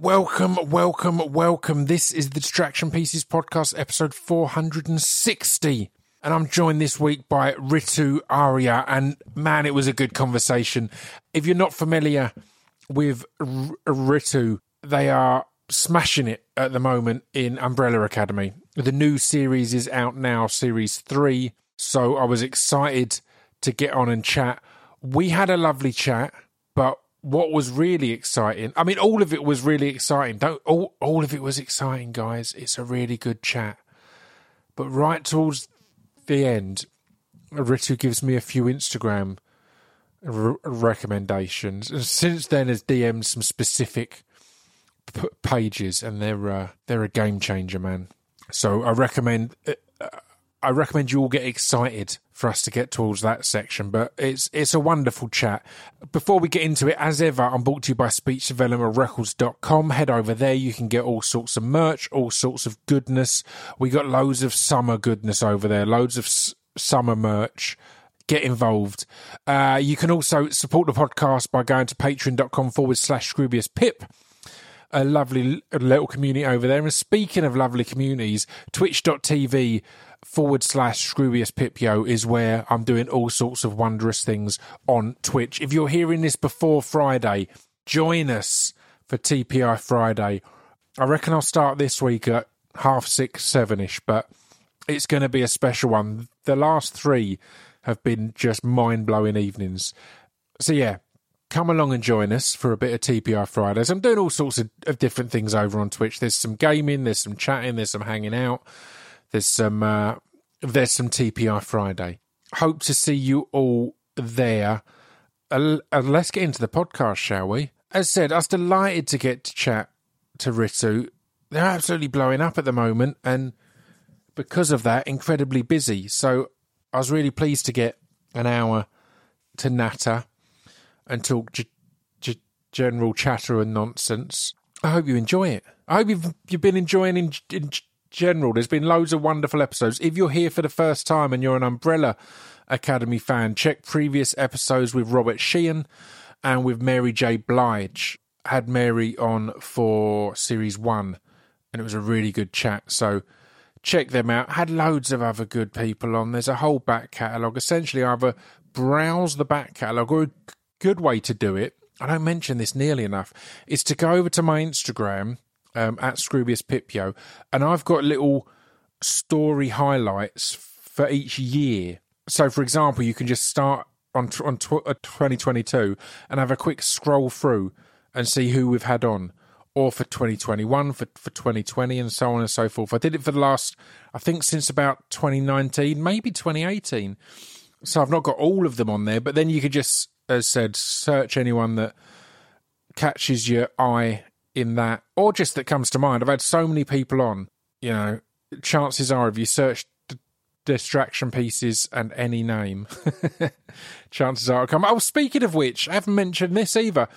Welcome, welcome, welcome. This is the Distraction Pieces podcast, episode 460. And I'm joined this week by Ritu Arya. And man, it was a good conversation. If you're not familiar with R- Ritu, they are smashing it at the moment in Umbrella Academy. The new series is out now, series three. So I was excited to get on and chat. We had a lovely chat, but what was really exciting, I mean, all of it was really exciting. Don't all all of it was exciting, guys. It's a really good chat. But right towards the end, Ritu gives me a few Instagram r- recommendations, and since then has DM'd some specific p- pages, and they're uh, they're a game changer, man. So I recommend uh, I recommend you all get excited for us to get towards that section, but it's it's a wonderful chat. Before we get into it, as ever, I'm brought to you by speechdevelopmentrecords.com. Head over there, you can get all sorts of merch, all sorts of goodness. We got loads of summer goodness over there, loads of s- summer merch. Get involved. Uh, you can also support the podcast by going to patreon.com forward slash Scroobius Pip a lovely little community over there. And speaking of lovely communities, twitch.tv forward slash Scroobius Pipio is where I'm doing all sorts of wondrous things on Twitch. If you're hearing this before Friday, join us for TPI Friday. I reckon I'll start this week at half six, seven ish, but it's going to be a special one. The last three have been just mind blowing evenings. So, yeah, come along and join us for a bit of TPI Fridays. I'm doing all sorts of, of, different things over on Twitch. There's some gaming, there's some chatting, there's some hanging out, there's some uh, there's some TPI Friday. Hope to see you all there. Uh, uh, let's get into the podcast, shall we? As said, I was delighted to get to chat to Ritu. They're absolutely blowing up at the moment, and because of that, incredibly busy. So I was really pleased to get an hour to natter and talk g- g- general chatter and nonsense. I hope you enjoy it. I hope you've you've been enjoying in, in general. There's been loads of wonderful episodes. If you're here for the first time and you're an Umbrella Academy fan, check previous episodes with Robert Sheehan and with Mary J. Blige. Had Mary on for series one, and it was a really good chat. So check them out. Had loads of other good people on. There's a whole back catalogue. Essentially, either browse the back catalogue or a good way to do it, I don't mention this nearly enough, is to go over to my Instagram um, at Scroobius Pipio, and I've got little story highlights for each year. So, for example, you can just start on on tw- 2022 and have a quick scroll through and see who we've had on, or for 2021, for for 2020, and so on and so forth. I did it for the last, I think, since about 2019, maybe 2018. So I've not got all of them on there, but then you could just as said, search anyone that catches your eye in that, or just that comes to mind. I've had so many people on, you know, chances are if you search d- distraction pieces and any name, chances are it'll come. Oh, speaking of which, I haven't mentioned this either.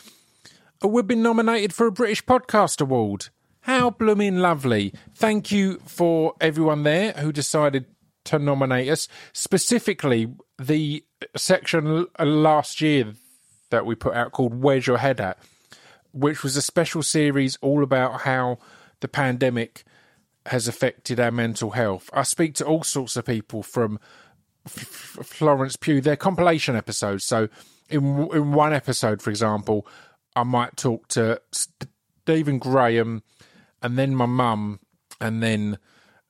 Uh, we've been nominated for a British Podcast Award. How blooming lovely. Thank you for everyone there who decided to nominate us. Specifically, the section uh, last year that we put out called Where's Your Head At, which was a special series all about how the pandemic has affected our mental health. I speak to all sorts of people from F- Florence Pugh. They're compilation episodes. So, in in one episode, for example, I might talk to Stephen Graham, and then my mum, and then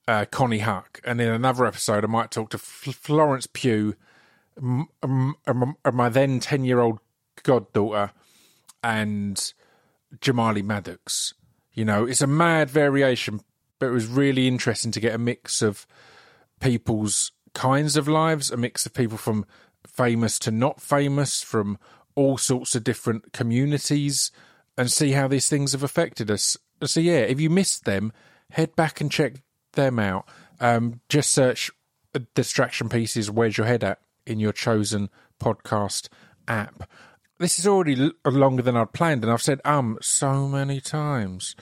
uh, Connie Huq, and in another episode, I might talk to F- Florence Pugh, m- m- m- my then ten year old goddaughter, and Jamali Maddix. You know, it's a mad variation, but it was really interesting to get a mix of people's kinds of lives, a mix of people from famous to not famous, from all sorts of different communities, and see how these things have affected us. So, yeah, if you missed them, head back and check them out. Um, just search Distraction Pieces, Where's Your Head At in your chosen podcast app. This is already l- longer than I'd planned, and I've said um so many times.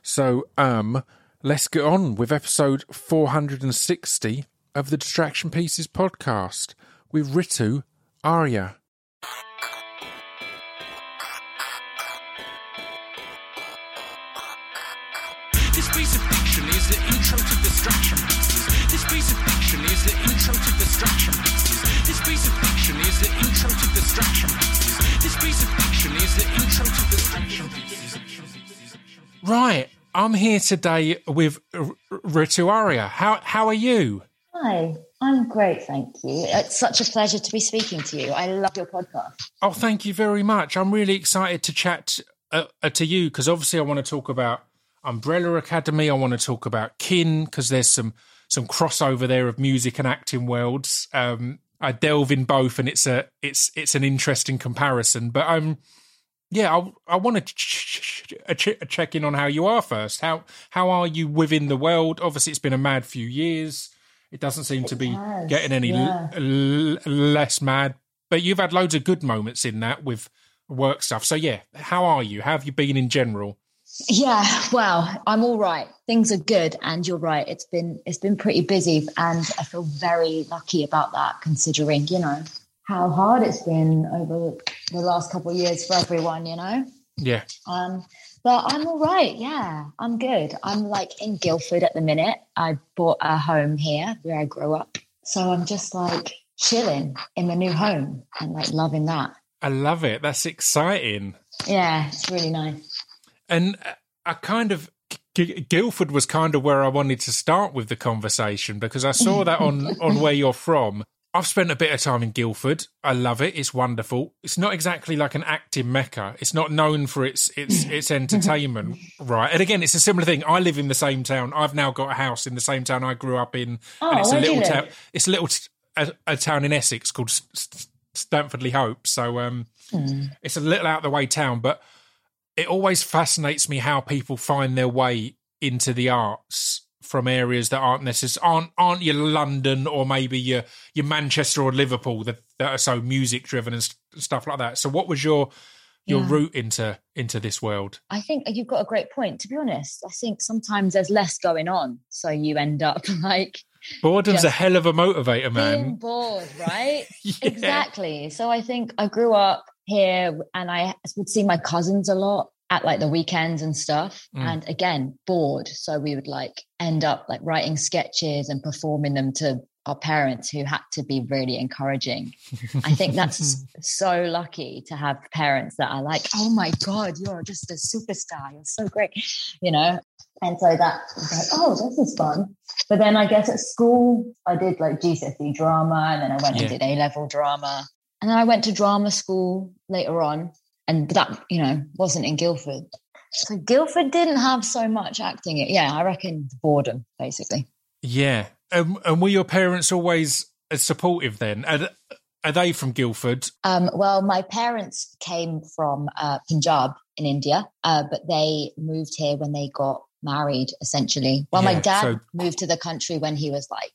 So, um, let's get on with episode 460 of the Distraction Pieces podcast with Ritu Arya. This piece of fiction is the intro to distraction pieces. This piece of fiction is the intro to distraction pieces. This piece of fiction is the Right, I'm here today with R- Ritu Arya. How how are you? Hi, I'm great, thank you. It's such a pleasure to be speaking to you. I love your podcast. Oh, thank you very much. I'm really excited to chat uh, uh, to you because obviously I want to talk about Umbrella Academy. I want to talk about Kin because there's some some crossover there of music and acting worlds. Um, I delve in both, and it's a it's it's an interesting comparison. But um, yeah, I I want to ch- ch- ch- check in on how you are first. How how are you within the world? Obviously, it's been a mad few years. It doesn't seem It to be has, getting any yeah. l- l- less mad. But you've had loads of good moments in that with work stuff. So yeah, how are you? How have you been in general? Yeah, well, I'm all right. Things are good, and you're right. It's been it's been pretty busy, and I feel very lucky about that, considering you know how hard it's been over the last couple of years for everyone. You know, Yeah, um, but I'm all right. Yeah, I'm good. I'm like in Guildford at the minute. I bought a home here where I grew up, so I'm just like chilling in the new home and like loving that. I love it. That's exciting. Yeah, it's really nice. And I kind of Guildford was kind of where I wanted to start with the conversation because I saw that on on where you're from. I've spent a bit of time in Guildford. I love it. It's wonderful. It's not exactly like an acting mecca. It's not known for its its its entertainment, right? And again, it's a similar thing. I live in the same town. I've now got a house in the same town I grew up in, Oh, and it's a where do you little town. It's a little t- a, a town in Essex called Stanford-le-Hope. So um, Hmm. it's a little out of the way town, but it always fascinates me how people find their way into the arts from areas that aren't necessarily aren't aren't your London or maybe your your Manchester or Liverpool that, that are so music driven and st- stuff like that. So, what was your your Yeah. route into into this world? I think you've got a great point. To be honest, I think sometimes there's less going on, so you end up like Boredom's a hell of a motivator, man. being bored, right? Yeah. Exactly. So I think I grew up here, and I would see my cousins a lot at like the weekends and stuff. Mm. And again, bored. So we would like end up like writing sketches and performing them to our parents who had to be really encouraging. I think that's so lucky to have parents that are like, oh my God, you're just a superstar. You're so great, you know? And so that was like, oh, this is fun. But then I guess at school, I did like GCSE drama and then I went Yeah. and did A level drama. And then I went to drama school later on. And that, you know, wasn't in Guildford. So Guildford didn't have so much acting. Yeah, I reckon boredom, basically. Yeah, um, and were your parents always as supportive then? Are, are they from Guildford? Um, well, my parents came from uh, Punjab in India, uh, but they moved here when they got married, essentially. Well, Yeah, my dad so- moved to the country when he was like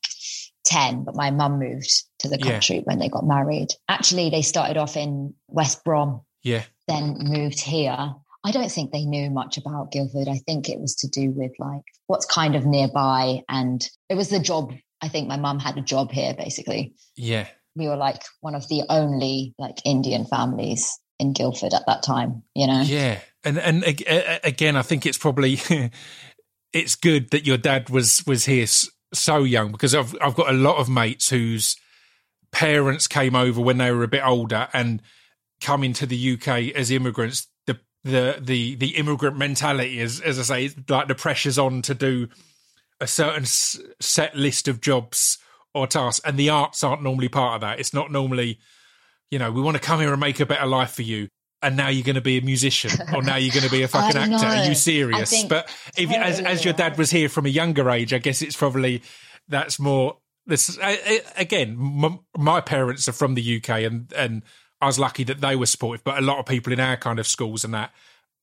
10, but my mum moved to the Yeah. country when they got married. Actually, they started off in West Brom, Yeah, then moved here. I don't think they knew much about Guildford. I think it was to do with like what's kind of nearby. And it was the job. I think my mum had a job here, basically yeah. we were like one of the only like Indian families in Guildford at that time, you know? Yeah, and and ag- a- a- again, I think it's probably it's good that your dad was was here so young because I've I've got a lot of mates whose parents came over when they were a bit older and come into the UK as immigrants. The the the the immigrant mentality, as as I say, like the pressure's on to do a certain set list of jobs or tasks, and the arts aren't normally part of that. It's not normally you know, we want to come here and make a better life for you. And now you're going to be a musician, or now you're going to be a fucking actor. Are you serious? think But if you, as as your dad was here from a younger age, I guess it's probably that's more. This I- I- again, m- my parents are from the UK, and and I was lucky that they were supportive. But a lot of people in our kind of schools and that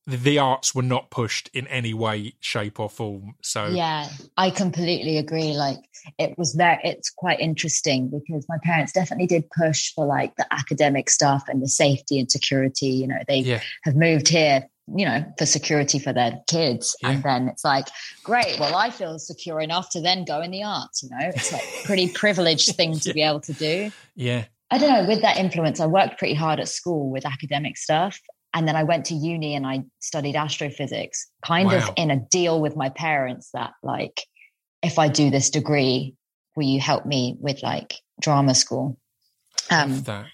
the, arts were not pushed in any way, shape, or form. So Yeah, I completely agree. Like it was there, it's quite interesting because my parents definitely did push for like the academic stuff and the safety and security. You know, they yeah, have moved here, you know, for security for their kids. Yeah. And then it's like, great, well, I feel secure enough to then go in the arts, you know, it's like a pretty privileged thing to be able to do. yeah, I don't know, with that influence, I worked pretty hard at school with academic stuff. and then I went to uni and I studied astrophysics, kind wow. of in a deal with my parents that like, if I do this degree, will you help me with like drama school? Um, that.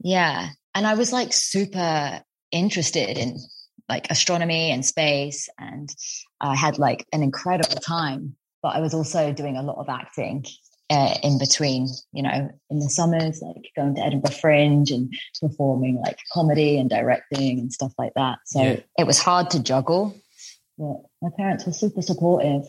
Yeah. And I was like super interested in like astronomy and space. And I had like an incredible time, but I was also doing a lot of acting uh, in between, you know, in the summers, like going to Edinburgh Fringe and performing like comedy and directing and stuff like that. So yeah. it was hard to juggle, but my parents were super supportive.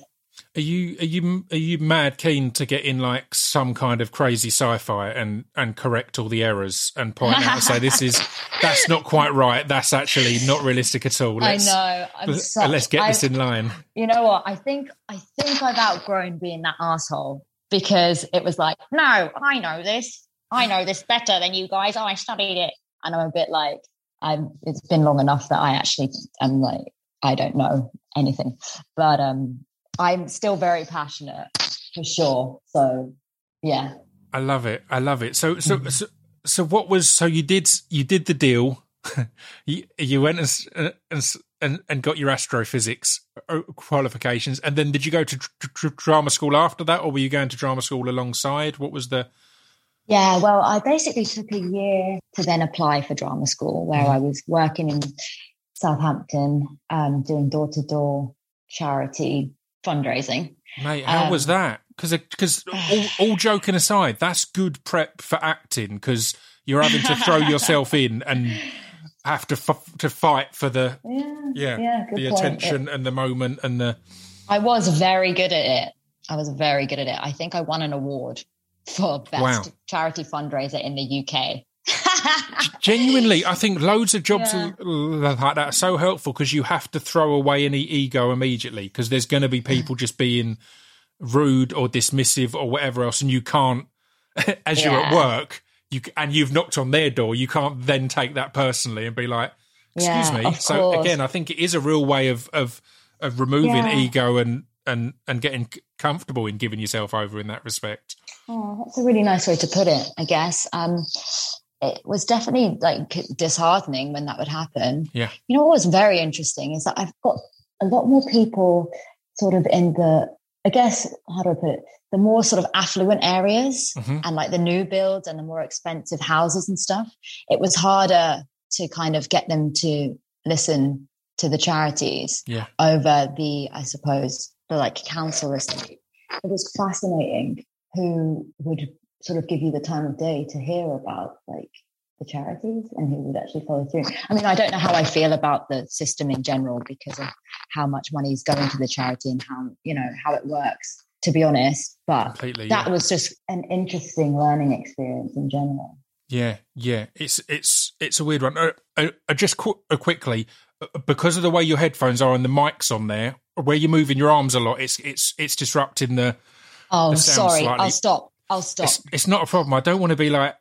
Are you are you are you mad keen to get in like some kind of crazy sci-fi and and correct all the errors and point out and say this is that's not quite right. That's actually not realistic at all. Let's, I know. I'm such, let's get this I've, in line. You know what? I think I think I've outgrown being that asshole because it was like, no, I know this. I know this better than you guys. I studied it. And I'm a bit like, I'm, it's been long enough that I actually am like, I don't know anything. But um, I'm still very passionate for sure. So yeah. I love it. I love it. So, so, so, so what was, so you did, you did the deal. you, you went and, and, and, and got your astrophysics uh, qualifications. And then did you go to drama school after that, or were you going to drama school alongside? What was the? Yeah, well, I basically took a year to then apply for drama school, where mm-hmm. I was working in Southampton, um, doing door to door charity fundraising. Mate, how um, was that? Because because all, all joking aside, that's good prep for acting because you're having to throw yourself in and have to f- to fight for the yeah yeah, yeah the point. attention it, and the moment and the. I was very good at it. I was very good at it. I think I won an award for best wow. charity fundraiser in the UK. Genuinely, I think loads of jobs yeah. like that are so helpful because you have to throw away any ego immediately because there's going to be people just being rude or dismissive or whatever else, and you can't, as yeah. you're at work, you and you've knocked on their door, you can't then take that personally and be like, "Excuse yeah, me." So course. again, I think it is a real way of of of removing yeah. ego and and and getting comfortable in giving yourself over in that respect. Oh, that's a really nice way to put it, I guess. Um, it was definitely like disheartening when that would happen. Yeah. You know what was very interesting is that I've got a lot more people sort of in the I guess how do I put it? The more sort of affluent areas mm-hmm. and like the new builds and the more expensive houses and stuff, it was harder to kind of get them to listen to the charities yeah. over the, I suppose, the like council estate. It was fascinating who would sort of give you the time of day to hear about like the charities and who would actually follow through. I mean, I don't know how I feel about the system in general because of how much money is going to the charity and how, you know, how it works, to be honest. But Completely, that yeah. was just an interesting learning experience in general. Yeah, yeah. It's it's it's a weird one. Uh, uh, uh just qu- uh, quickly, because of the way your headphones are and the mics on there, where you're moving your arms a lot, it's it's it's disrupting the. Oh, the sorry. Slightly. I'll stop. I'll stop. It's, it's, not a problem. I don't want to be like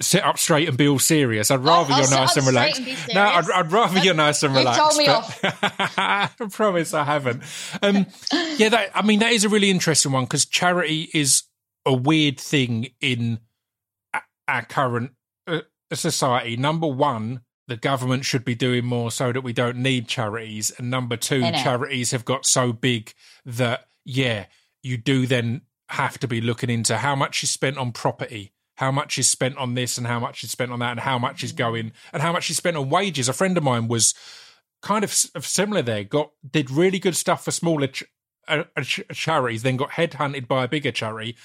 sit up straight and be all serious. I'd rather I'll, you're I'll nice and relaxed. And no, I'd, I'd rather you're nice and relaxed. told me off. I promise I haven't. Um, yeah, that, I mean, that is a really interesting one because charity is a weird thing in our current uh, society. Number one, the government should be doing more so that we don't need charities. And number two, charities have got so big that, yeah, you do then have to be looking into how much is spent on property how much is spent on this and how much is spent on that and how much is going and how much is spent on wages. A friend of mine was kind of similar there. Got did really good stuff for smaller ch- uh, ch- charities, then got headhunted by a bigger charity,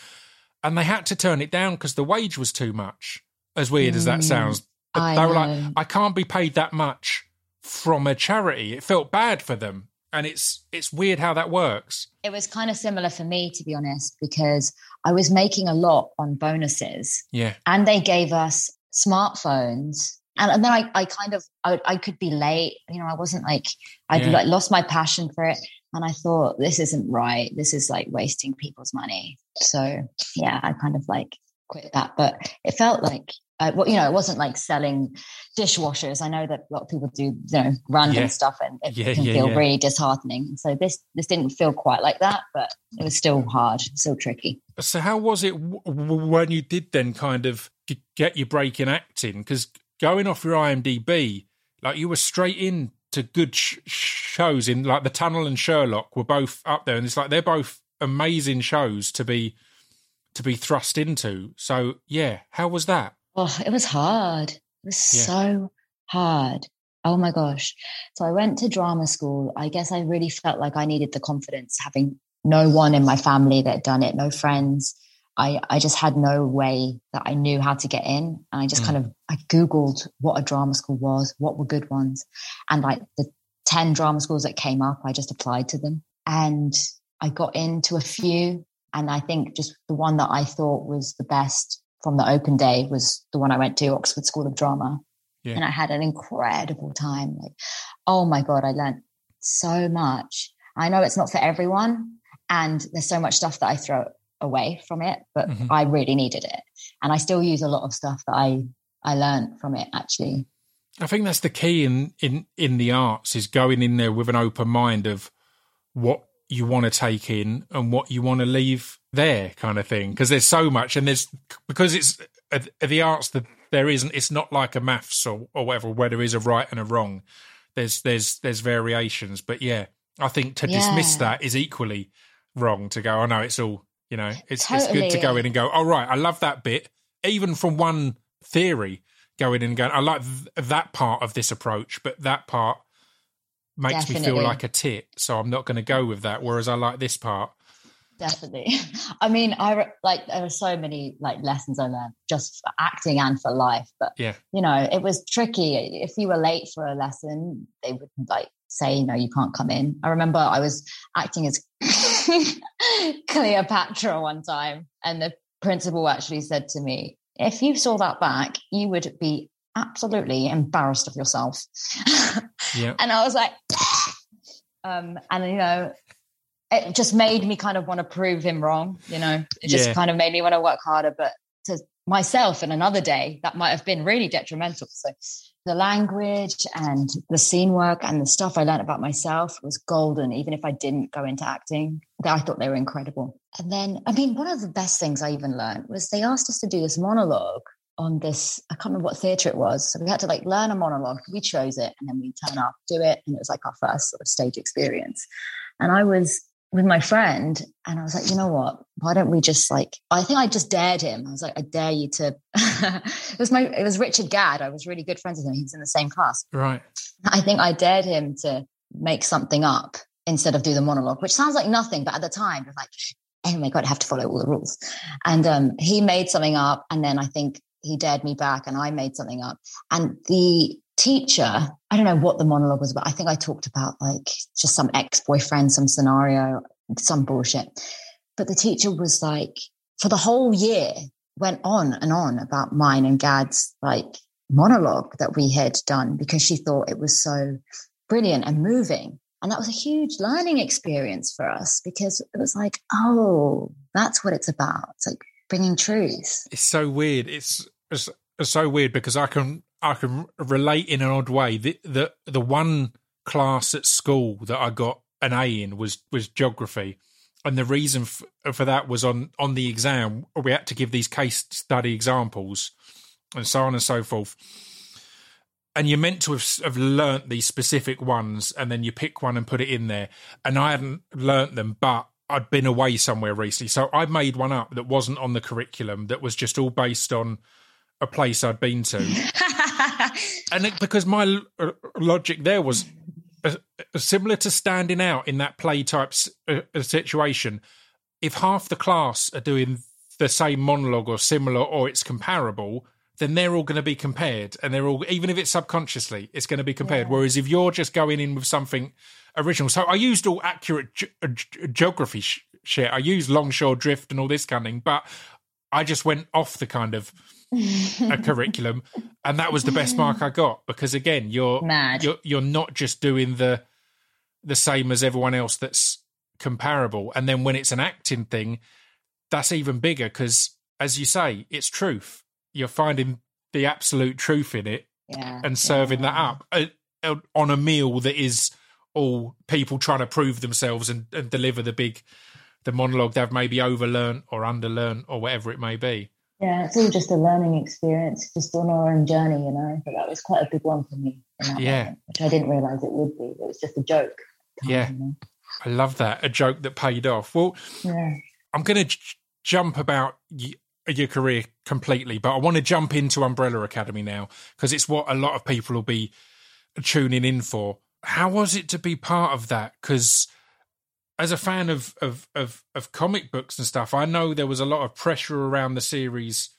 and they had to turn it down because the wage was too much. As weird mm, as that mm, sounds, but they were like, "I can't be paid that much from a charity." It felt bad for them, and it's it's weird how that works. It was kind of similar for me, to be honest, because I was making a lot on bonuses. Yeah. And they gave us smartphones. And, and then I, I kind of, I, I could be late. You know, I wasn't like, I'd yeah. like lost my passion for it. And I thought, this isn't right. This is like wasting people's money. So yeah, I kind of like quit that. But it felt like uh, well, you know, it wasn't like selling dishwashers. I know that a lot of people do, you know, random yeah. stuff, and it yeah, can yeah, feel really disheartening. So this this didn't feel quite like that, but it was still hard, still tricky. So how was it when you did then kind of get your break in acting? Because going off your IMDb, Like you were straight in to good sh- shows in like The Tunnel and Sherlock were both up there, and it's like they're both amazing shows to be to be thrust into. So yeah, how was that? Oh, it was hard. It was yeah. so hard. Oh my gosh. So I went to drama school. I guess I really felt like I needed the confidence having no one in my family that had done it, no friends. I, I just had no way that I knew how to get in. And I just mm. kind of I Googled what a drama school was, what were good ones. And like the 10 drama schools that came up, I just applied to them. And I got into a few. And I think just the one that I thought was the best from the open day was the one I went to, Oxford School of Drama. Yeah. And I had an incredible time. Like, oh my God, I learned so much. I know it's not for everyone, and there's so much stuff that I throw away from it, but mm-hmm. I really needed it. And I still use a lot of stuff that I I learned from it actually. I think that's the key in in in the arts is going in there with an open mind of what you want to take in and what you want to leave there kind of thing because there's so much and there's because it's uh, the arts that there isn't it's not like a maths or, or whatever where there is a right and a wrong there's there's there's variations but yeah i think to yeah. dismiss that is equally wrong to go, oh no, it's all, you know, it's, totally. it's good to go in and go, oh right, I love that bit, even from one theory, going in and going, I like th- that part of this approach, but that part makes Definitely. me feel like a tit, so I'm not going to go with that. Whereas I like this part. Definitely. I mean, I like there were so many like lessons I learned just for acting and for life. But yeah, you know, it was tricky. If you were late for a lesson, they would like say, no, you can't come in. I remember I was acting as Cleopatra one time, and the principal actually said to me, if you saw that back, you would be absolutely embarrassed of yourself. yeah. And I was like, um, and you know, it just made me kind of want to prove him wrong, you know, it just yeah. kind of made me want to work harder. But to myself in another day, that might have been really detrimental. So the language and the scene work and the stuff I learned about myself was golden, even if I didn't go into acting. I thought they were incredible. And then, I mean, one of the best things I even learned was they asked us to do this monologue on this, I can't remember what theatre it was. So we had to like learn a monologue. We chose it and then we turn up, do it. And it was like our first sort of stage experience. And I was with my friend and I was like, you know what? Why don't we just like, I think I just dared him. I was like, I dare you to, it was my, it was Richard Gadd. I was really good friends with him. He was in the same class. Right. I think I dared him to make something up instead of do the monologue, which sounds like nothing. But at the time, it was like, oh my God, I have to follow all the rules. And um, he made something up. And then I think he dared me back and I made something up. And the teacher, I don't know what the monologue was about. I think I talked about like just some ex boyfriend, some scenario, some bullshit. But the teacher was like, for the whole year, went on and on about mine and Gadd's like monologue that we had done because she thought it was so brilliant and moving. And that was a huge learning experience for us because it was like, oh, that's what it's about. It's like bringing truth. It's so weird. It's, it's, it's so weird because I can I can relate in an odd way. The the the one class at school that I got an A in was was geography, and the reason f- for that was on on the exam we had to give these case study examples, and so on and so forth. And you're meant to have, have learnt these specific ones, and then you pick one and put it in there. And I hadn't learnt them, but I'd been away somewhere recently, so I made one up that wasn't on the curriculum. That was just all based on a place I'd been to. and it, because my uh, logic there was uh, similar to standing out in that play type uh, situation. If half the class are doing the same monologue or similar or it's comparable, then they're all going to be compared and they're all even if it's subconsciously it's going to be compared yeah. whereas if you're just going in with something original so i used all accurate ge- geography sh- shit i used longshore drift and all this kind of thing but i just went off the kind of a curriculum, and that was the best mark I got because again, you're Mad. you're you're not just doing the the same as everyone else that's comparable, and then when it's an acting thing, that's even bigger because, as you say, it's truth. You're finding the absolute truth in it yeah, and serving yeah. that up uh, uh, on a meal that is all people trying to prove themselves and, and deliver the big the monologue they've maybe overlearned or underlearned or whatever it may be. Yeah, it's all just a learning experience, just on our own journey, you know. But that was quite a big one for me. yeah, moment, which I didn't realize it would be. It was just a joke. Yeah, you know? I love that. A joke that paid off. Well, yeah. I'm going to j- jump about y- your career completely, but I want to jump into Umbrella Academy now because it's what a lot of people will be tuning in for. How was it to be part of that? Because as a fan of, of of of comic books and stuff, I know there was a lot of pressure around the series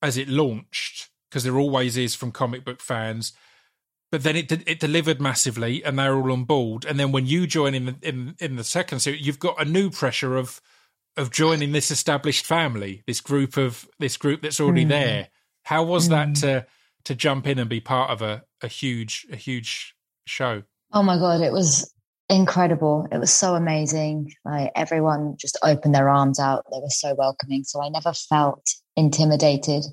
as it launched because there always is from comic book fans. But then it it delivered massively, and they're all on board. And then when you join in the in in the second series, you've got a new pressure of of joining this established family, this group of this group that's already mm. there. How was mm. that to to jump in and be part of a a huge a huge show? Oh my god, it was incredible. It was so amazing. Like everyone just opened their arms out. They were so welcoming. So I never felt intimidated.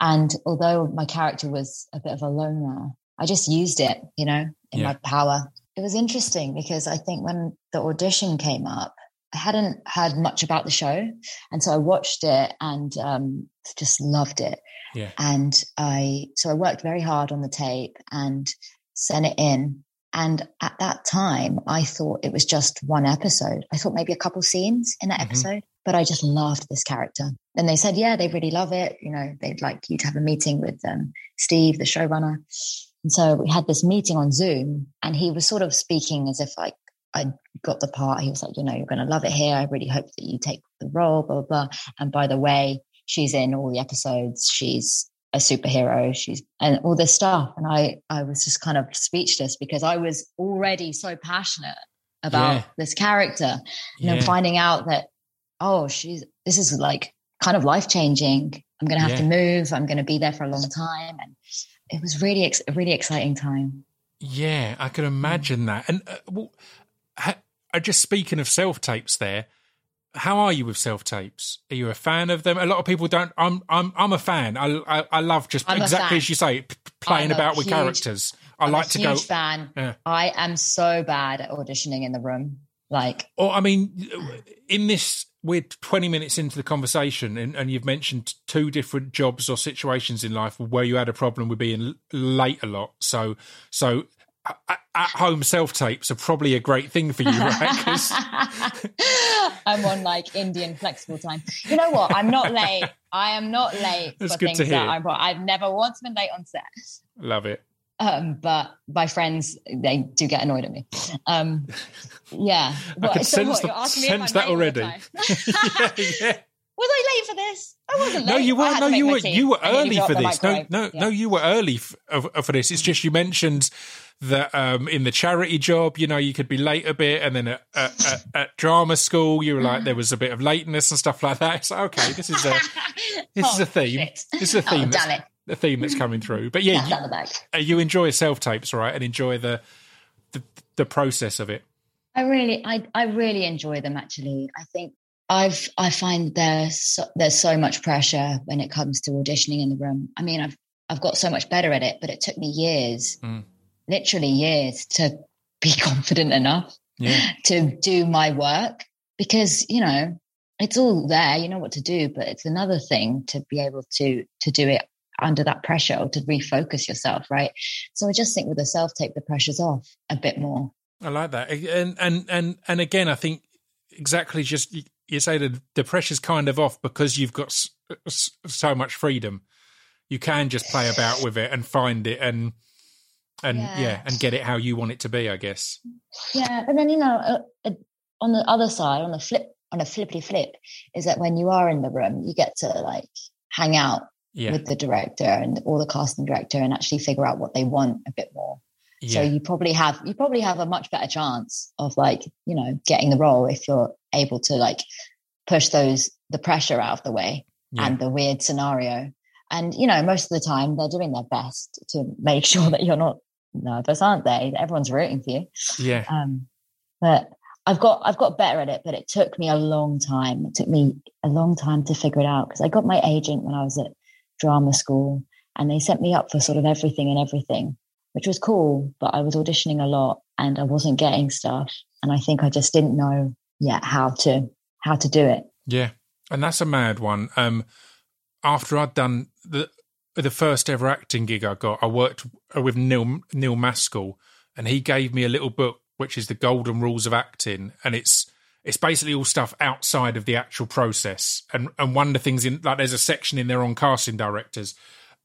And although my character was a bit of a loner, I just used it, you know, in yeah. my power. It was interesting because I think when the audition came up, I hadn't heard much about the show. And so I watched it and um, just loved it. Yeah. And I, so I worked very hard on the tape and sent it in. And at that time, I thought it was just one episode. I thought maybe a couple scenes in that mm-hmm. episode, but I just loved this character. And they said, yeah, they really love it. You know, they'd like you to have a meeting with um, Steve, the showrunner. And so we had this meeting on Zoom and he was sort of speaking as if like I got the part. He was like, you know, you're going to love it here. I really hope that you take the role, blah, blah, blah. And by the way, she's in all the episodes. She's a superhero. She's and all this stuff. And I, I was just kind of speechless because I was already so passionate about yeah. this character. and yeah. finding out that, oh, she's, this is like kind of life changing. I'm to have yeah. to move. I'm to be there for a long time. And it was really, a really exciting time. Yeah, I can imagine that. And uh, well, ha, just speaking of self tapes, there, how are you with self tapes? Are you a fan of them? A lot of people don't. I'm I'm I'm a fan. I I, I love just I'm exactly as you say, p- playing about with huge, characters. I I'm like to go. Fan. Yeah. I am so bad at auditioning in the room. Like, or I mean, in this we're 20 minutes into the conversation and, and, you've mentioned two different jobs or situations in life where you had a problem with being late a lot so so at home self tapes are probably a great thing for you, right? I'm on like Indian flexible time. You know what? I'm not late. I am not late That's for things that I'm. I've never once been late on set. Love it. Um, but my friends, they do get annoyed at me. Um, yeah, I could so sense, what, the, sense that already. yeah, yeah. Was I late for this? I wasn't. late. No, you were. No, you were. You were early for this. No, no, yeah. no. You were early for this. It's just you mentioned that um, in the charity job, you know, you could be late a bit, and then at, at, at, drama school, you were like there was a bit of lateness and stuff like that. So okay, this is a this oh, is a theme. Shit. This is a theme. Oh, damn it. The theme that's coming through. But yeah, you, uh, you, enjoy self tapes, right? And enjoy the, the the process of it. I really, I I really enjoy them. Actually, I think I've I find there's so, there's so much pressure when it comes to auditioning in the room. I mean, I've I've got so much better at it, but it took me years. Mm literally years to be confident enough yeah. to do my work because you know it's all there you know what to do but it's another thing to be able to to do it under that pressure or to refocus yourself right so i just think with the self tape the pressure's off a bit more i like that and and and and again i think exactly just you say that the pressure's kind of off because you've got so much freedom you can just play about with it and find it and and yeah. yeah. and get it how you want it to be i guess yeah and then you know uh, uh, on the other side on the flip on a flippity flip is that when you are in the room you get to like hang out yeah. with the director and all the casting director and actually figure out what they want a bit more yeah. so you probably have you probably have a much better chance of like you know getting the role if you're able to like push those the pressure out of the way and the weird scenario and you know most of the time they're doing their best to make sure that you're not nervous, aren't they? Everyone's rooting for you. Yeah. Um, but I've got I've got better at it, but it took me a long time. It took me a long time to figure it out because I got my agent when I was at drama school, and they sent me up for sort of everything and everything, which was cool. But I was auditioning a lot, and I wasn't getting stuff, and I think I just didn't know yet how to how to do it. Yeah, and that's a mad one. Um, after I'd done the the first ever acting gig I got, I worked with Neil Neil Maskell, and he gave me a little book which is the Golden Rules of Acting, and it's it's basically all stuff outside of the actual process. And and one of the things in like there's a section in there on casting directors,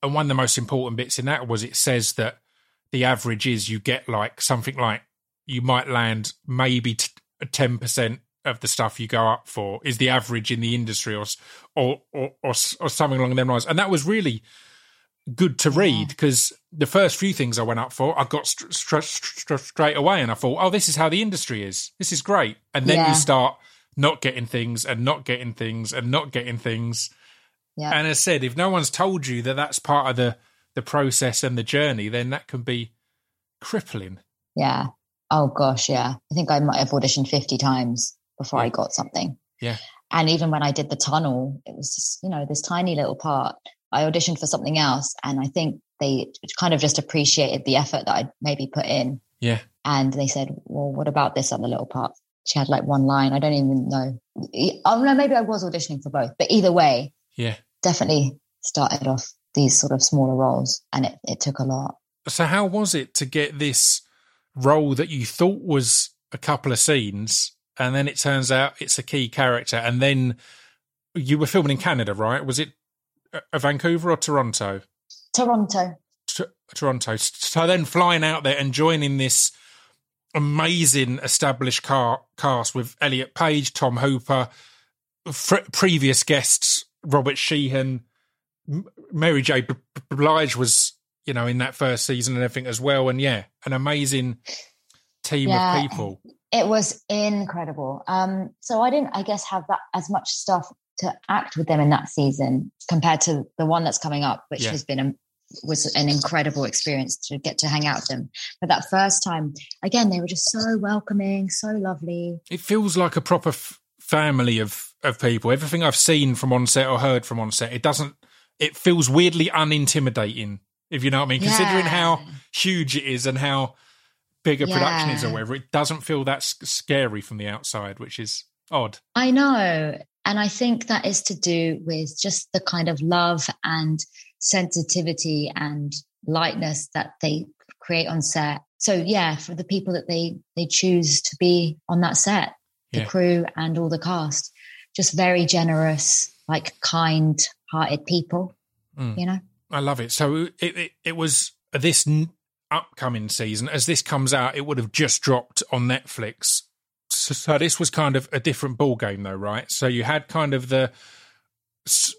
and one of the most important bits in that was it says that the average is you get like something like you might land maybe ten percent of the stuff you go up for is the average in the industry or or or, or, or something along them lines. And that was really good to read because the first few things I went up for, I got st- st- st- straight away, and I thought, oh, this is how the industry is. This is great. And then yeah. you start not getting things and not getting things and not getting things. Yeah. And as I said, if no one's told you that that's part of the the process and the journey, then that can be crippling. Yeah. Oh gosh, yeah. I think I might have auditioned fifty times before yeah. I got something. Yeah. And even when I did the tunnel, it was just, you know, this tiny little part. I auditioned for something else and I think they kind of just appreciated the effort that I'd maybe put in. Yeah. And they said, well, what about this other little part? She had like one line. I don't even know. Oh no, maybe I was auditioning for both, but either way, yeah, definitely started off these sort of smaller roles and it, it took a lot. So how was it to get this role that you thought was a couple of scenes and then it turns out it's a key character and then you were filming in Canada, right? Was it uh, Vancouver or Toronto? Toronto. T- Toronto. So then flying out there and joining this amazing established car- cast with Elliot Page, Tom Hopper, fr- previous guests Robert Sheehan, M- Mary J. Blige was you know in that first season and everything as well, and yeah, an amazing team yeah, of people. It was incredible. Um, so I didn't, I guess, have that as much stuff to act with them in that season compared to the one that's coming up, which yeah. has been a, was an incredible experience to get to hang out with them. But that first time, again, they were just so welcoming, so lovely. It feels like a proper f- family of of people. Everything I've seen from on set or heard from on set, it doesn't. It feels weirdly unintimidating, if you know what I mean. Yeah. Considering how huge it is and how big a yeah. production is or whatever, it doesn't feel that scary from the outside, which is odd. I know. And I think that is to do with just the kind of love and sensitivity and lightness that they create on set. So yeah, for the people that they they choose to be on that set, the yeah. crew and all the cast, just very generous, like kind-hearted people. Mm. You know, I love it. So it it, it was this upcoming season as this comes out. It would have just dropped on Netflix so, so, this was kind of a different ball game, though, right? So you had kind of the s-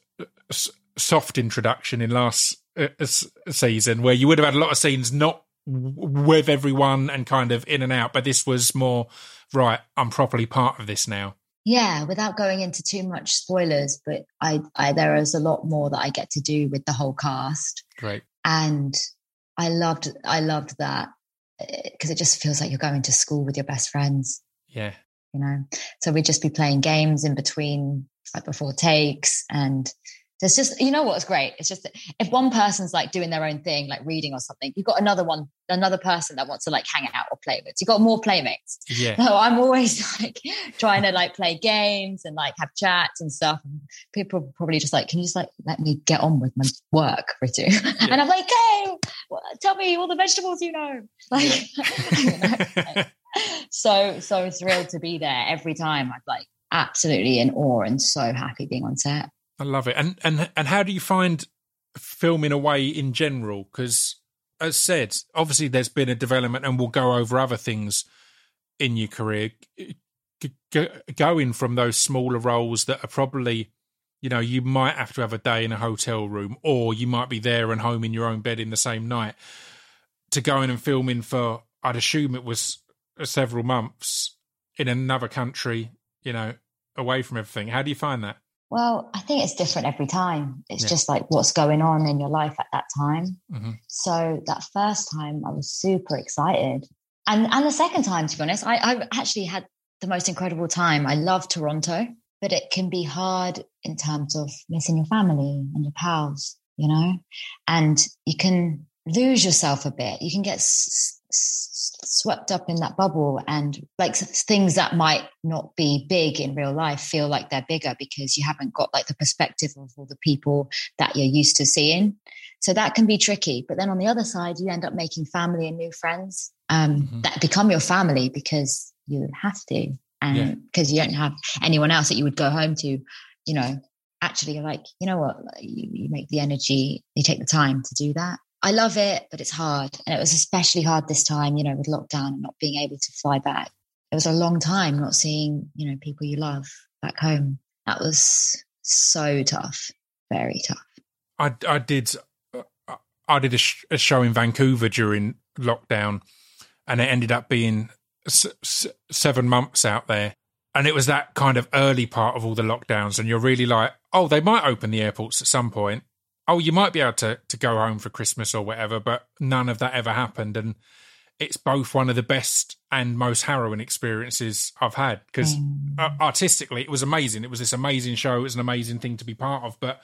s- soft introduction in last uh, season, where you would have had a lot of scenes not with everyone and kind of in and out, but this was more right. I'm properly part of this now. Yeah, without going into too much spoilers, but I, I there is a lot more that I get to do with the whole cast. Great, and I loved I loved that because uh, it just feels like you're going to school with your best friends. Yeah. You know, so we'd just be playing games in between, like before takes. And there's just, you know what's great? It's just if one person's like doing their own thing, like reading or something, you've got another one, another person that wants to like hang out or play with. You've got more playmates. Yeah. So I'm always like trying to like play games and like have chats and stuff. And people probably just like, can you just like let me get on with my work, Ritu? Yeah. And I'm like, hey, tell me all the vegetables you know. Like, you know, like so so thrilled to be there every time. I'm like absolutely in awe and so happy being on set. I love it. And and and how do you find filming away in general? Because as said, obviously there's been a development, and we'll go over other things in your career. going from those smaller roles that are probably, you know, you might have to have a day in a hotel room, or you might be there and home in your own bed in the same night, to going and filming for. I'd assume it was uh, several months in another country, you know, away from everything. How do you find that? Well, I think it's different every time. It's yeah. just like what's going on in your life at that time. Mm-hmm. So that first time, I was super excited, and and the second time, to be honest, I, I actually had the most incredible time. I love Toronto, but it can be hard in terms of missing your family and your pals, you know, and you can lose yourself a bit. You can get s- swept up in that bubble and like things that might not be big in real life feel like they're bigger because you haven't got like the perspective of all the people that you're used to seeing. So that can be tricky but then on the other side you end up making family and new friends um, Mhm. that become your family because you have to and because you don't have anyone else that you would go home to you know. Actually you're like you know what? You, you make the energy you take the time to do that i love it but it's hard and it was especially hard this time you know with lockdown and not being able to fly back it was a long time not seeing you know people you love back home that was so tough very tough I, I did uh, I did a, sh- a show in Vancouver during lockdown, and it ended up being s- s- seven months out there. And it was that kind of early part of all the lockdowns, and you're really like, oh, they might open the airports at some point. Oh, you might be able to to go home for Christmas or whatever, but none of that ever happened. And it's both one of the best and most harrowing experiences I've had because uh, artistically it was amazing. It was this amazing show. It was an amazing thing to be part of. But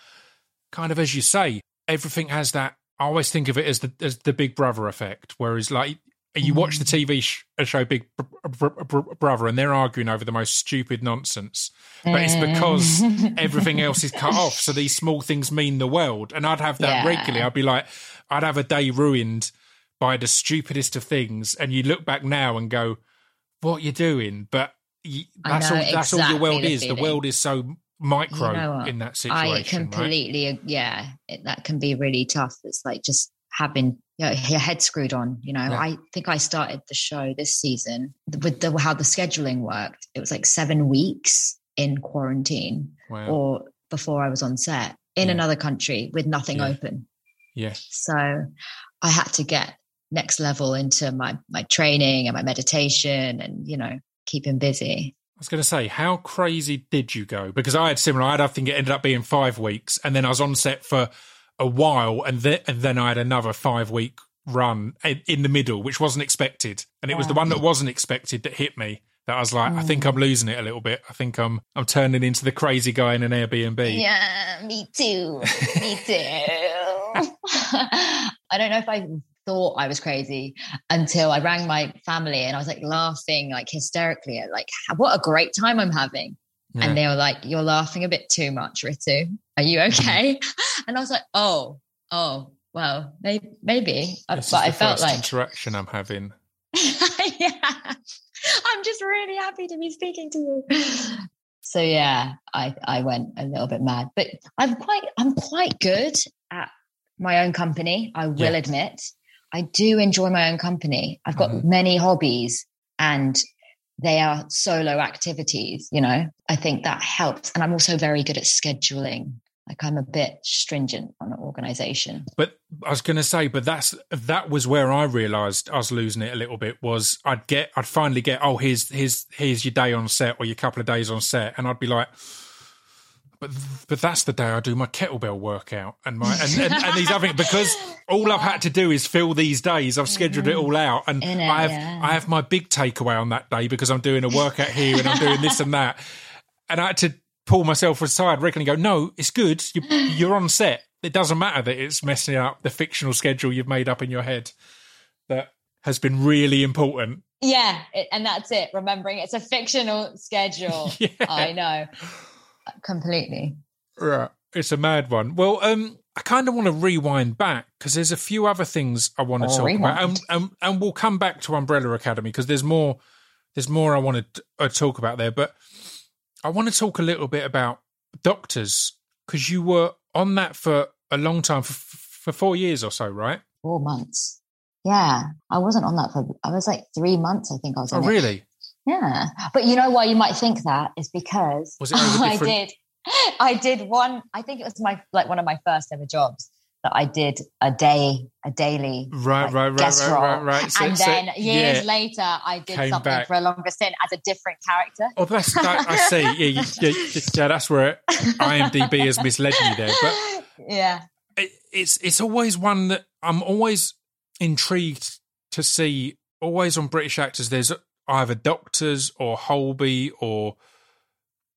kind of as you say, everything has that. I always think of it as the as the Big Brother effect. Whereas like you watch the mm-hmm. TV sh- uh, show Big Br- Br- Br- Brother and they're arguing over the most stupid nonsense, but it's because eh. everything else is cut off. So these small things mean the world. And I'd have that Yeah. regularly. I'd be like, I'd have a day ruined by the stupidest of things, and you look back now and go, "What you're doing?" But y I that's all. know That's all your world the is. The world is so micro You know in that situation. I right? completely, yeah, it, that can be really tough. It's like just having you know, your head screwed on. You know, Yeah. I think I started the show this season with the how the scheduling worked. It was like seven weeks in quarantine, Wow. or before I was on set in Yeah. another country with nothing Yeah. open. yeah. So I had to get next level into my my training and my meditation, and you know, keep keeping busy. I was going to say, how crazy did you go? Because I had similar. I had, I think it ended up being five weeks, and then I was on set for a while, and then and then I had another five week run in, in the middle, which wasn't expected, and it was the one that wasn't expected that hit me. That I was like, I think mm. I'm losing it a little bit. I think I'm I'm turning into the crazy guy in an Airbnb. Yeah, me too. me too. I don't know if I thought I was crazy until I rang my family and I was like laughing like hysterically at like what a great time I'm having. Yeah. And they were like, You're laughing a bit too much, Ritu. Are you okay? And I was like, Oh, oh, well, maybe maybe. Uh, This is but I felt first like interaction I'm having. yeah. I'm just really happy to be speaking to you. So yeah, I I went a little bit mad, but I'm quite I'm quite good at my own company. I will Yeah. admit, I do enjoy my own company. I've got Mhm. many hobbies, and they are solo activities. You know, I think that helps, and I'm also very good at scheduling. Like I'm a bit stringent on an organization. But I was going to say, but that's that was where I realised I was losing it a little bit. Was I'd get, I'd finally get, oh, here's here's here's your day on set or your couple of days on set, and I'd be like, but but that's the day I do my kettlebell workout and my and, and, and these other things because all I've had to do is fill these days. I've scheduled it mm. all out, and I have yeah. I have my big takeaway on that day because I'm doing a workout here and I'm doing this and that, and I had to pull myself aside regularly go, no, it's good. You, you're on set. It doesn't matter that it's messing up the fictional schedule you've made up in your head that has been really important. Yeah, it, and that's it. Remembering it's a fictional schedule. Yeah. I know completely. Right. It's a mad one. Well, um, I kind of want to rewind back because there's a few other things I want to Oh, talk about, rewind. and, and and we'll come back to Umbrella Academy because there's more there's more I want to uh, talk about there. But I want to talk a little bit about doctors because you were on that for a long time for for four years or so, right? Four months. Yeah, I wasn't on that for. I was like three months. I think I was. Oh, it. Yeah, but you know why you might think that is because over I did. I did one. I think it was my like one of my first ever jobs that I did a day, a daily Right, like, right, right, guest right, role. right, right. So- and so- then years yeah. later, I did something back. for a longer stint as a different character. Oh, that's that, I see. Yeah, you- yeah, yeah, that's where IMDb has misled me there. But yeah, it, it's it's always one that I'm always intrigued to see. Always on British actors, there's either doctors or Holby or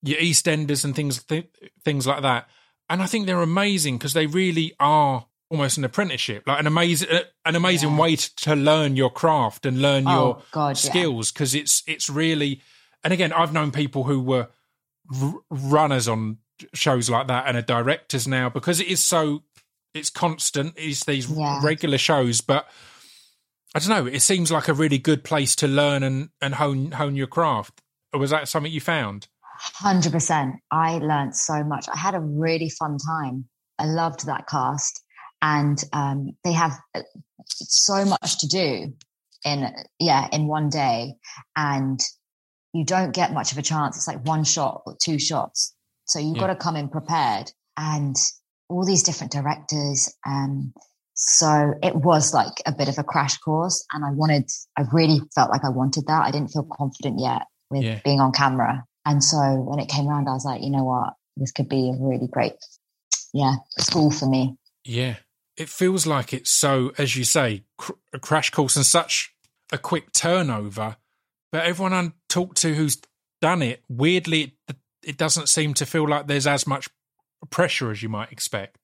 your EastEnders and things th- things like that. And I think they're amazing because they really are almost an apprenticeship, like an amazing uh, an amazing yeah. way to, to, learn your craft and learn oh, your God, skills because yeah. it's it's really. And again, I've known people who were r- runners on shows like that and are directors now because it is so it's constant. It's these yeah. regular shows, but I don't know. It seems like a really good place to learn and and hone hone your craft. Or was that something you found? Hundred percent. I learned so much. I had a really fun time. I loved that cast, and um, they have uh, so much to do in yeah in one day, and you don't get much of a chance. It's like one shot or two shots, so you've yeah. got to come in prepared. And all these different directors, um, so it was like a bit of a crash course, and I wanted. I really felt like I wanted that. I didn't feel confident yet with yeah. being on camera, and so when it came around, I was like, you know what, this could be a really great, yeah, school for me. Yeah, it feels like it's so, as you say, cr- a crash course and such a quick turnover. But everyone I talk to who's done it, weirdly, it, it doesn't seem to feel like there's as much pressure as you might expect.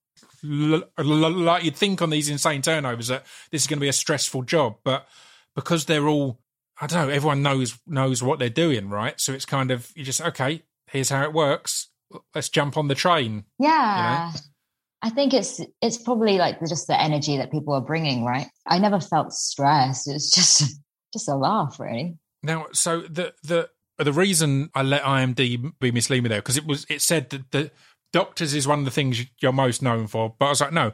L- like you'd think on these insane turnovers that this is going to be a stressful job, but because they're all I don't know. Everyone knows knows what they're doing, right? So it's kind of you just okay. Here's how it works. Let's jump on the train. Yeah, you know? I think it's it's probably like just the energy that people are bringing, right? I never felt stressed. It's just just a laugh, really. Now, so the the the reason I let IMDb misleading me there because it was it said that the Doctors is one of the things you're most known for, but I was like, no,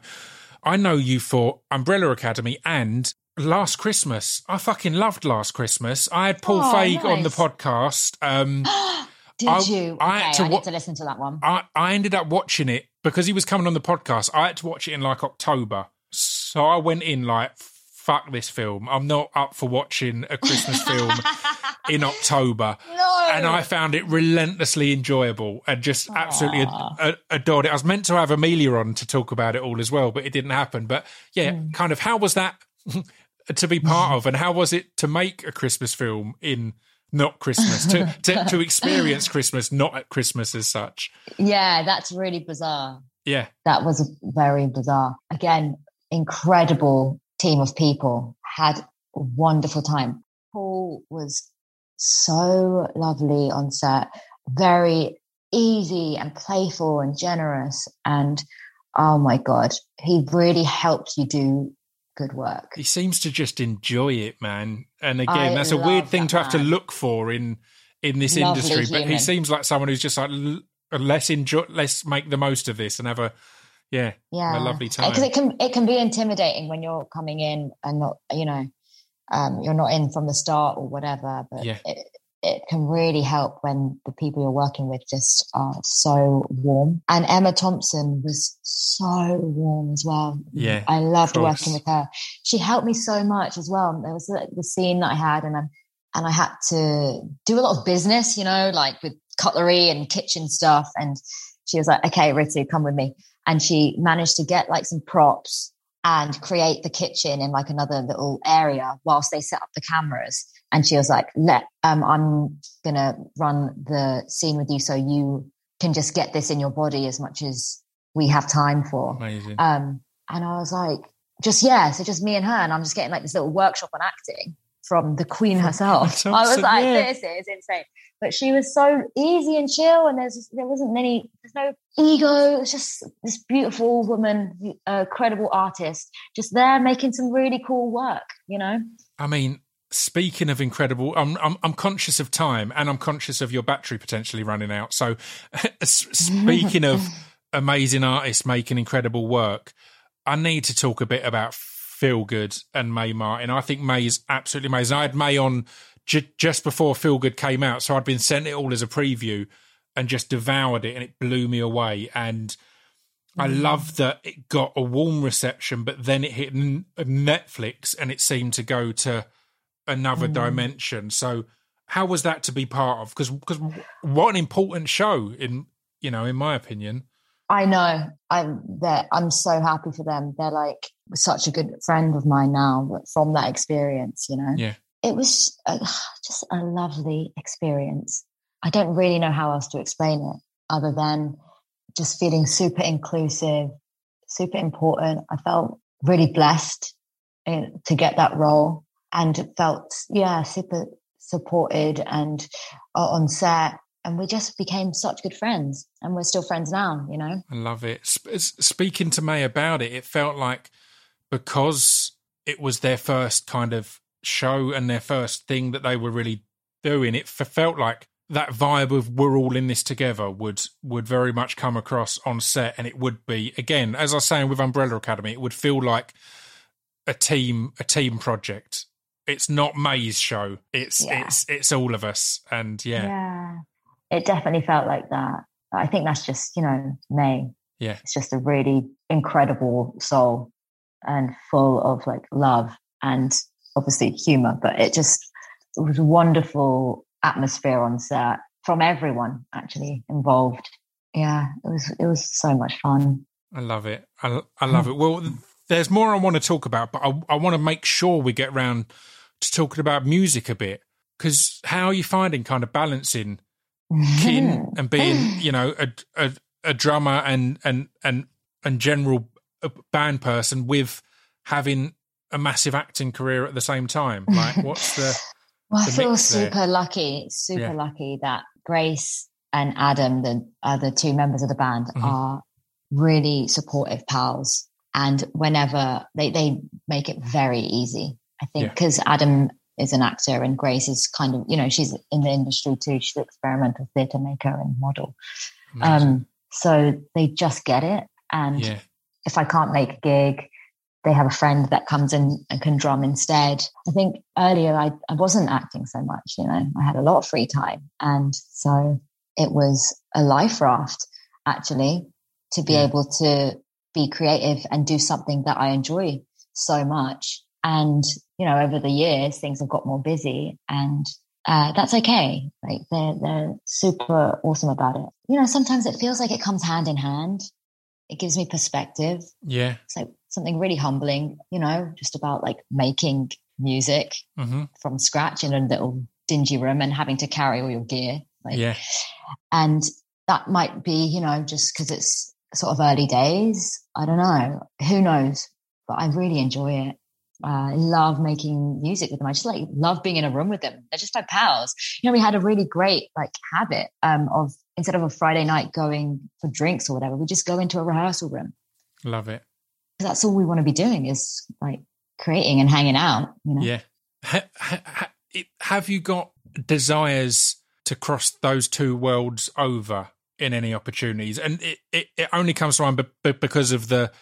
I know you for Umbrella Academy and Last Christmas. I fucking loved Last Christmas. I had Paul oh, Feig nice. on the podcast. Um, Did I, you? I okay, had to, I wa- to listen to that one. I, I ended up watching it because he was coming on the podcast. I had to watch it in like October. So I went in like, fuck this film. I'm not up for watching a Christmas film in October. No. And I found it relentlessly enjoyable and just absolutely ad- adored it. I was meant to have Amelia on to talk about it all as well, but it didn't happen. But yeah, mm. kind of how was that to be part of, and how was it to make a Christmas film in not Christmas to, to to experience Christmas not at Christmas as such? Yeah, that's really bizarre. Yeah, that was very bizarre. Again, incredible team of people. Had a wonderful time. Paul was so lovely on set, very easy and playful and generous. And oh my God, he really helped you do good work. He seems to just enjoy it, man. And again, I that's a weird thing to have to look for in in this Lovely industry. Human. But he seems like someone who's just like let's enjoy, let's make the most of this and have a yeah, yeah, a lovely time. Because it can it can be intimidating when you're coming in and not you know um, you're not in from the start or whatever. But yeah. it, it can really help when the people you're working with just are so warm. And Emma Thompson was so warm as well. Yeah. I loved working with her. She helped me so much as well. There was the, the scene that I had and I, and I had to do a lot of business, you know, like with cutlery and kitchen stuff. And she was like, okay, Ritu, come with me. And she managed to get like some props and create the kitchen in like another little area whilst they set up the cameras. And she was like, let, um, I'm going to run the scene with you so you can just get this in your body as much as we have time for. Amazing. Um, and I was like, just, yeah. So just me and her. And I'm just getting like this little workshop on acting from the queen herself. I was like, this is insane. But she was so easy and chill, and there's there wasn't any there's no ego. It's just this beautiful woman, a credible artist, just there making some really cool work. You know. I mean, speaking of incredible, I'm, I'm, I'm conscious of time, and I'm conscious of your battery potentially running out. So, speaking of amazing artists making incredible work, I need to talk a bit about Feel Good and Mae Martin. I think Mae is absolutely amazing. I had Mae on j- just before Feel Good came out, so I'd been sent it all as a preview and just devoured it, and it blew me away. And I mm. love that it got a warm reception, but then it hit n- Netflix, and it seemed to go to another mm. dimension. So, how was that to be part of? Because because what an important show in you know in my opinion. I know. I'm that I'm so happy for them. They're like such a good friend of mine now from that experience. You know. Yeah it was a, just a lovely experience. I don't really know how else to explain it other than just feeling super inclusive, super important. I felt really blessed in, to get that role and felt, yeah, super supported and uh, on set. And we just became such good friends and we're still friends now, you know? I love it. Speaking to Mae about it, it felt like because it was their first kind of show and their first thing that they were really doing, it felt like that vibe of we're all in this together would would very much come across on set and it would be again as i was saying with umbrella academy it would feel like a team a team project. It's not Mae's show. It's yeah. it's it's all of us and yeah. Yeah. It definitely felt like that. I think that's just you know Mae. Yeah. It's just a really incredible soul and full of like love and obviously humor but it just it was wonderful atmosphere on set from everyone actually involved. Yeah, it was it was so much fun. I love it. I, I love it. Well, there's more I want to talk about, but I, I want to make sure we get around to talking about music a bit. Because how are you finding kind of balancing kin and being, you know, a, a, a drummer and and and and general uh, band person with having a massive acting career at the same time? Like, what's the well, I feel super there. lucky, super yeah. lucky that Grace and Adam, the other two members of the band, mm-hmm. are really supportive pals. And whenever they, they make it very easy, I think, because yeah. Adam is an actor and Grace is kind of, you know, she's in the industry too. She's an experimental theatre maker and model. Um, so they just get it. And yeah. if I can't make a gig, they have a friend that comes in and can drum instead. I think earlier I, I wasn't acting so much, you know, I had a lot of free time. And so it was a life raft actually to be yeah. able to be creative and do something that I enjoy so much. And, you know, over the years, things have got more busy and uh, that's okay. Like they're, they're super awesome about it. You know, sometimes it feels like it comes hand in hand. It gives me perspective. Yeah. It's like something really humbling, you know, just about like making music mm-hmm. from scratch in a little dingy room and having to carry all your gear. Like, yeah. And that might be, you know, just because it's sort of early days. I don't know. Who knows? But I really enjoy it. Uh, I love making music with them. I just like love being in a room with them. They're just my pals. You know, we had a really great like habit um, of instead of a Friday night going for drinks or whatever, we just go into a rehearsal room. Love it that's all we want to be doing is like creating and hanging out. You know? Yeah. Ha, ha, have you got desires to cross those two worlds over in any opportunities? And it, it, it only comes to mind b- because of the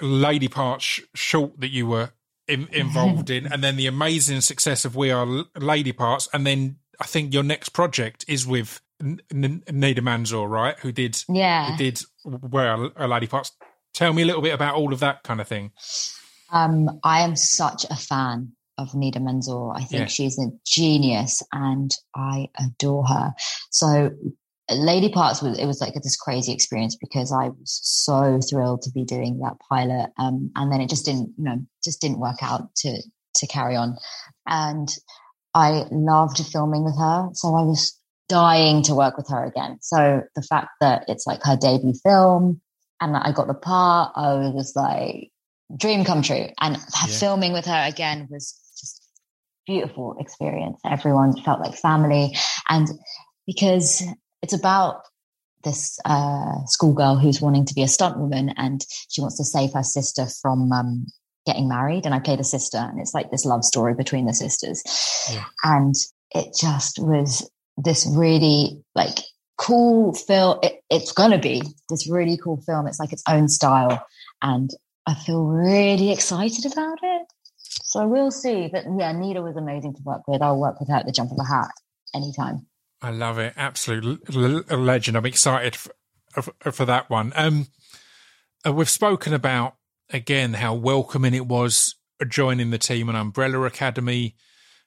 lady parts short that you were in, involved in, and then the amazing success of We Are Lady Parts, and then I think your next project is with N- N- Nida Manzoor, right? Who did yeah, who did We Are Lady Parts? Tell me a little bit about all of that kind of thing. Um, I am such a fan of Nida Manzoor. I think yeah. she's a genius and I adore her. So Lady Parts was it was like this crazy experience because I was so thrilled to be doing that pilot. Um, and then it just didn't, you know, just didn't work out to to carry on. And I loved filming with her. So I was dying to work with her again. So the fact that it's like her debut film, and I got the part. I was like, dream come true. And yeah. filming with her again was just beautiful experience. Everyone felt like family. And because it's about this uh, schoolgirl who's wanting to be a stunt woman and she wants to save her sister from um, getting married. And I played the sister, and it's like this love story between the sisters. Yeah. And it just was this really like cool film. It, it's going to be this really cool film. It's like its own style. And I feel really excited about it. So we'll see. But yeah, Nida was amazing to work with. I'll work with her at the jump of a hat anytime. I love it. Absolute legend. I'm excited for, for, for that one. Um, uh, we've spoken about, again, how welcoming it was joining the team and Umbrella Academy,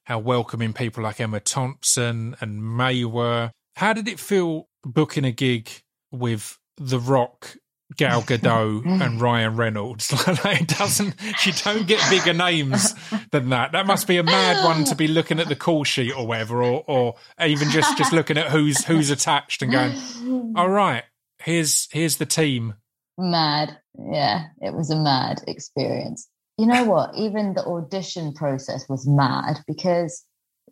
how welcoming people like Emma Thompson and Mae were. How did it feel booking a gig with The Rock, Gal Gadot, and Ryan Reynolds? it doesn't. You don't get bigger names than that. That must be a mad one to be looking at the call sheet or whatever, or or even just just looking at who's who's attached and going, all right, here's here's the team mad. Yeah, it was a mad experience. You know what? Even the audition process was mad because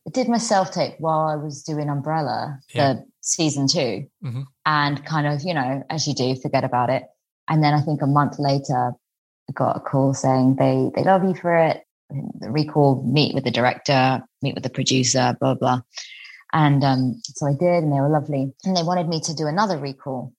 I did my self tape while I was doing Umbrella, yeah. the season 2 mm-hmm. and kind of, you know, as you do, forget about it. And then I think a month later, I got a call saying they they love you for it. The recall, meet with the director, meet with the producer, blah blah. And um, so I did, and they were lovely. And they wanted me to do another recall.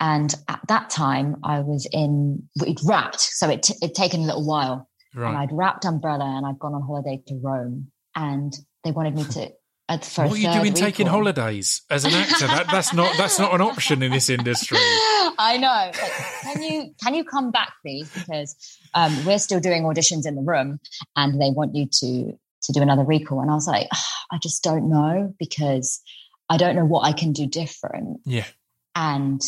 And at that time, I was in, we'd wrapped. So it t- it'd taken a little while. Right. And I'd wrapped Umbrella and I'd gone on holiday to Rome. And they wanted me to. Uh, what are you doing taking holidays as an actor? that, that's not that's not an option in this industry. I know. Like, can you can you come back, please? Because um, we're still doing auditions in the room, and they want you to to do another recall. And I was like, oh, I just don't know because I don't know what I can do different. Yeah. And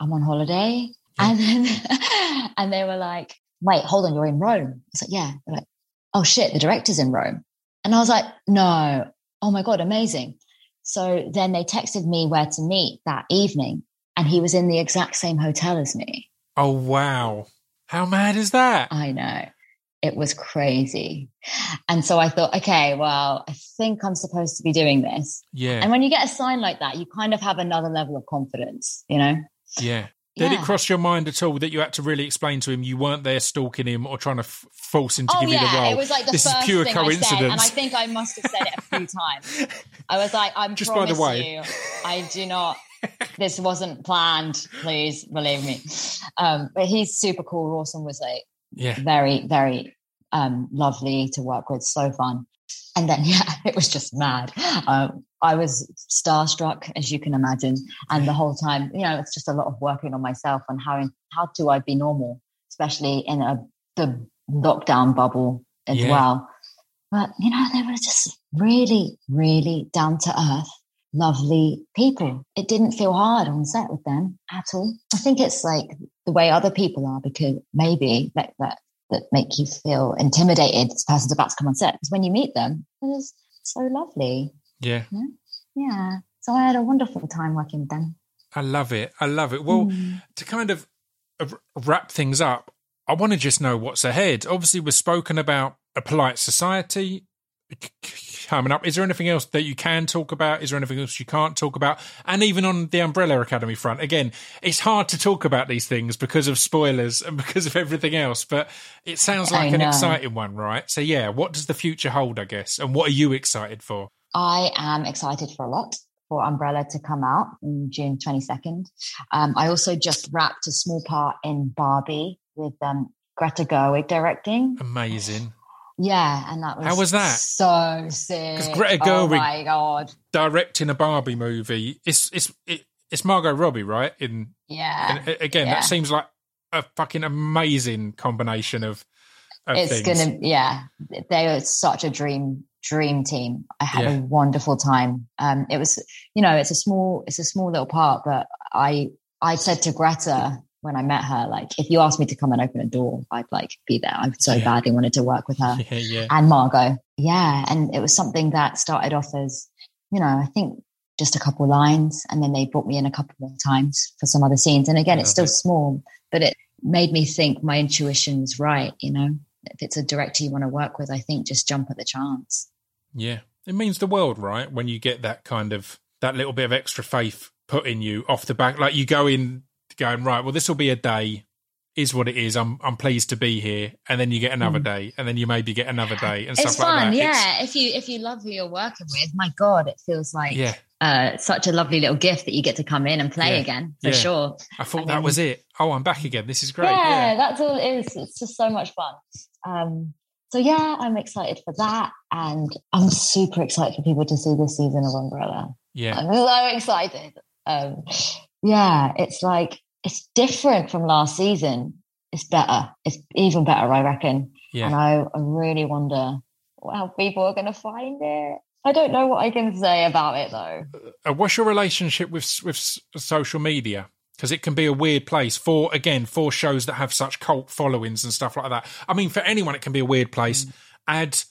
I'm on holiday. Yeah. And then, and they were like, wait, hold on, you're in Rome. I was like, yeah. They're like, oh shit, the director's in Rome. And I was like, no, oh my God, amazing. So then they texted me where to meet that evening. And he was in the exact same hotel as me. Oh, wow. How mad is that? I know. It was crazy. And so I thought, okay, well, I think I'm supposed to be doing this. Yeah. And when you get a sign like that, you kind of have another level of confidence, you know? Yeah. Did yeah. it cross your mind at all that you had to really explain to him you weren't there stalking him or trying to f- force him to oh, give yeah. you the role? It was like the this first is pure thing coincidence. I said, and I think I must have said it a few times. I was like, "I'm just by the way, you, I do not. This wasn't planned. Please believe me." Um, but he's super cool. Rawson was like, yeah, very, very um, lovely to work with. So fun. And then, yeah, it was just mad. Um, I was starstruck, as you can imagine. And the whole time, you know, it's just a lot of working on myself and how, how do I be normal, especially in a, the lockdown bubble as yeah. well. But, you know, they were just really, really down to earth, lovely people. It didn't feel hard on set with them at all. I think it's like the way other people are because maybe that, that, that make you feel intimidated. This person's about to come on set because when you meet them, it's so lovely. Yeah. yeah. Yeah. So I had a wonderful time working with them. I love it. I love it. Well, mm. to kind of wrap things up, I want to just know what's ahead. Obviously, we've spoken about a polite society coming up. Is there anything else that you can talk about? Is there anything else you can't talk about? And even on the Umbrella Academy front, again, it's hard to talk about these things because of spoilers and because of everything else. But it sounds like an exciting one, right? So, yeah, what does the future hold, I guess? And what are you excited for? I am excited for a lot for Umbrella to come out in June 22nd. Um, I also just wrapped a small part in Barbie with um, Greta Gerwig directing. Amazing. Yeah, and that was how was that? So sick. Because Greta oh Gerwig, oh my god, directing a Barbie movie. It's it's it, it's Margot Robbie, right? In yeah, in, again, yeah. that seems like a fucking amazing combination of. of it's things. gonna yeah, they are such a dream dream team. I had yeah. a wonderful time. Um, it was you know it's a small it's a small little part, but I I said to Greta when I met her, like, if you asked me to come and open a door, I'd like be there. I so yeah. badly wanted to work with her yeah, yeah. and Margot. Yeah. And it was something that started off as, you know, I think just a couple lines. And then they brought me in a couple more times for some other scenes. And again, it's still small, but it made me think my intuition's right. You know, if it's a director you want to work with, I think just jump at the chance. Yeah. It means the world, right? When you get that kind of, that little bit of extra faith put in you off the back, like you go in going right. Well, this will be a day. Is what it is. I'm I'm pleased to be here, and then you get another mm. day, and then you maybe get another day, and it's stuff fun, like that. Yeah, it's, if you if you love who you're working with, my God, it feels like yeah. Uh, such a lovely little gift that you get to come in and play yeah. again for yeah. sure. I thought and that then, was it. Oh, I'm back again. This is great. Yeah, yeah, that's all it is. It's just so much fun. Um, so yeah, I'm excited for that, and I'm super excited for people to see this season of Umbrella. Yeah, I'm so excited. Um, yeah, it's like it's different from last season. It's better. It's even better, I reckon. Yeah. And I, I really wonder how people are going to find it. I don't know what I can say about it though. Uh, what's your relationship with with social media? Because it can be a weird place for again for shows that have such cult followings and stuff like that. I mean, for anyone, it can be a weird place. Mm. Add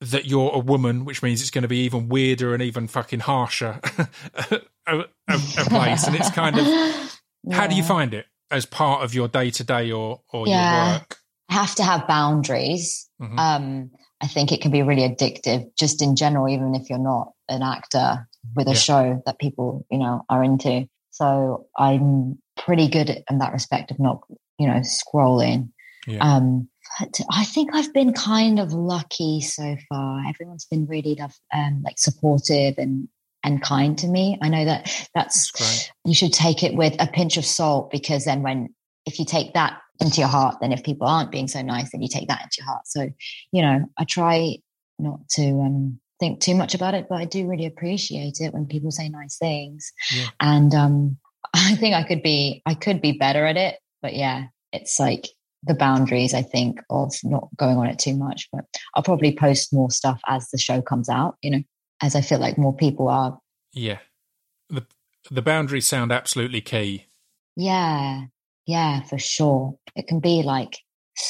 that you're a woman, which means it's going to be even weirder and even fucking harsher a, a, a place. And it's kind of How do you find it? as part of your day to day or or Yeah. your work? I have to have boundaries. Mhm. Um, I think it can be really addictive, just in general, even if you're not an actor with a Yeah. show that people, you know, are into. So I'm pretty good in that respect of not, you know, scrolling. Yeah. Um, but I think I've been kind of lucky so far. Everyone's been really love, um, like supportive and and kind to me. I know that that's That's you should take it with a pinch of salt because then when if you take that into your heart then if people aren't being so nice then you take that into your heart so you know i try not to um think too much about it but i do really appreciate it when people say nice things Yeah. and um i think i could be i could be better at it but yeah it's like the boundaries i think of not going on it too much but i'll probably post more stuff as the show comes out you know as i feel like more people are Yeah. The the boundaries sound absolutely key. Yeah, yeah, for sure. It can be like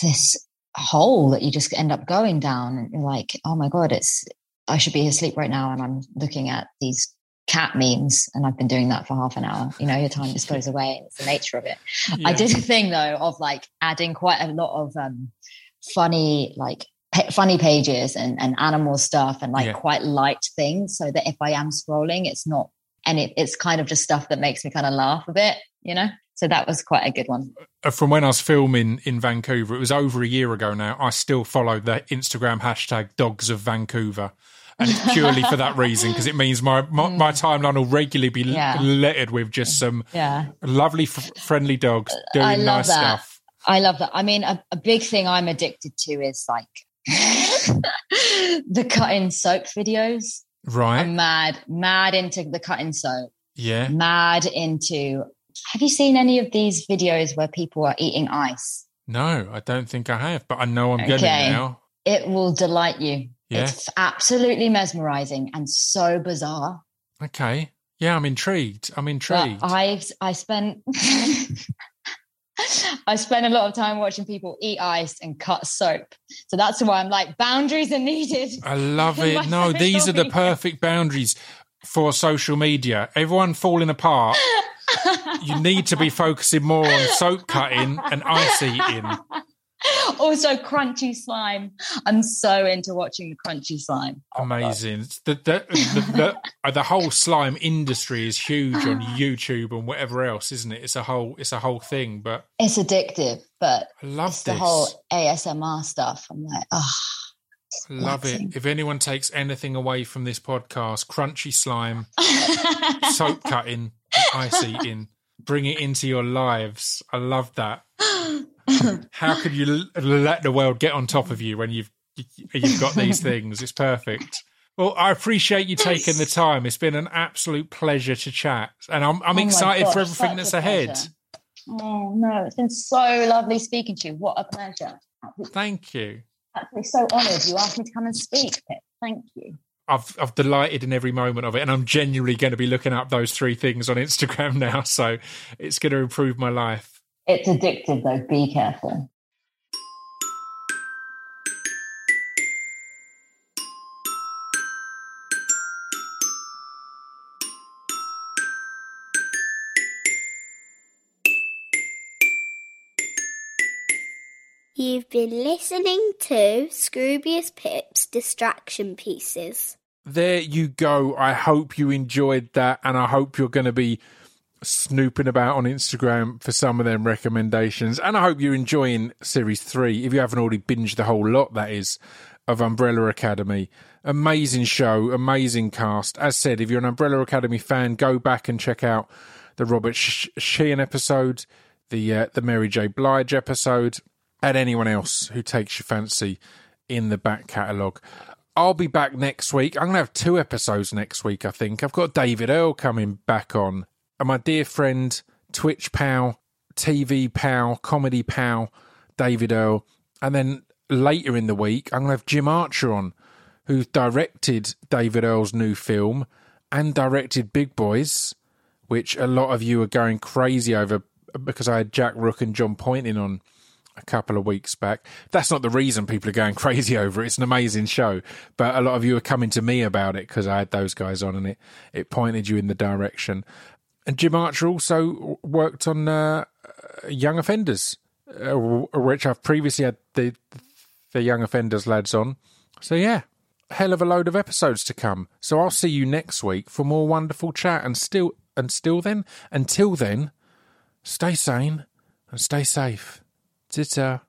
this hole that you just end up going down, and you're like, oh my God, it's, I should be asleep right now. And I'm looking at these cat memes, and I've been doing that for half an hour. You know, your time just goes away, and it's the nature of it. I did a thing though of like adding quite a lot of um, funny, like, funny pages and, and animal stuff and like Yeah. quite light things so that if I am scrolling, it's not, and it, it's kind of just stuff that makes me kind of laugh a bit, you know? So that was quite a good one. Uh, From when I was filming in Vancouver, it was over a year ago now. I still follow the Instagram hashtag Dogs of Vancouver. And it's purely for that reason because it means my, my, my timeline will regularly be Mm. Yeah. littered with just some Yeah. lovely, f- friendly dogs doing I love nice that. stuff. I love that. I mean, a, a big thing I'm addicted to is like the cutting soap videos. Right? I'm mad, mad into the cutting soap. yeah. mad into have you seen any of these videos where people are eating ice No, I don't think I have, but I know I'm getting Okay. it now. it will delight you Yeah. it's absolutely mesmerizing and so bizarre Okay. Yeah, I'm intrigued. I'm but intrigued. i i spent I spend a lot of time watching people eat ice and cut soap. So that's why I'm like, boundaries are needed. I love it. No, these are the perfect boundaries for social media. Everyone falling apart. You need to be focusing more on soap cutting and ice eating. also, crunchy slime. I'm so into watching the crunchy slime. Oh. Amazing. The, the, the, the, uh, the whole slime industry is huge on YouTube and whatever else, isn't it? It's a whole it's a whole thing. But It's addictive, but I love it's this. the whole ASMR stuff. I'm like, oh, love it. If anyone takes anything away from this podcast, crunchy slime, soap cutting, ice eating, bring it into your lives. I love that. How could you l- let the world get on top of you when you've you've got these things? It's perfect. Well, I appreciate you taking the time. It's been an absolute pleasure to chat, and I'm I'm Oh excited for everything that's ahead. pleasure. Oh no, it's been so lovely speaking to you. What a pleasure. Absolutely, Thank you. absolutely so honoured you asked me to come and speak. Thank you. I've I've delighted in every moment of it, and I'm genuinely going to be looking up those three things on Instagram now. So it's going to improve my life. It's addictive though. Be careful. You've been listening to Scroobius Pip's Distraction Pieces. there you go. I hope you enjoyed that, and I hope you're going to be snooping about on Instagram for some of them recommendations. And I hope you're enjoying series three. If you haven't already binged the whole lot, that is, of Umbrella Academy. Amazing show, amazing cast. As said, if you're an Umbrella Academy fan, go back and check out the Robert Sh- Sheehan episode, the uh, the Mary J. Blige episode, and anyone else who takes your fancy in the back catalogue. I'll be back next week. I'm going to have two episodes next week, I think. I've got David Earl coming back on, and my dear friend, Twitch pal, TV pal, comedy pal, David Earl. And then later in the week, I'm going to have Jim Archer on, who directed David Earl's new film and directed Big Boys, which a lot of you are going crazy over because I had Jack Rooke and Jon Pointing on a couple of weeks back. That's not the reason people are going crazy over it. It's an amazing show, but a lot of you are coming to me about it because I had those guys on and it it pointed you in the direction. And Jim Archer also worked on uh, young offenders, uh, which I've previously had the the young offenders lads on. So yeah, hell of a load of episodes to come. So I'll see you next week for more wonderful chat. And still, and still then, until then, stay sane and stay safe. ta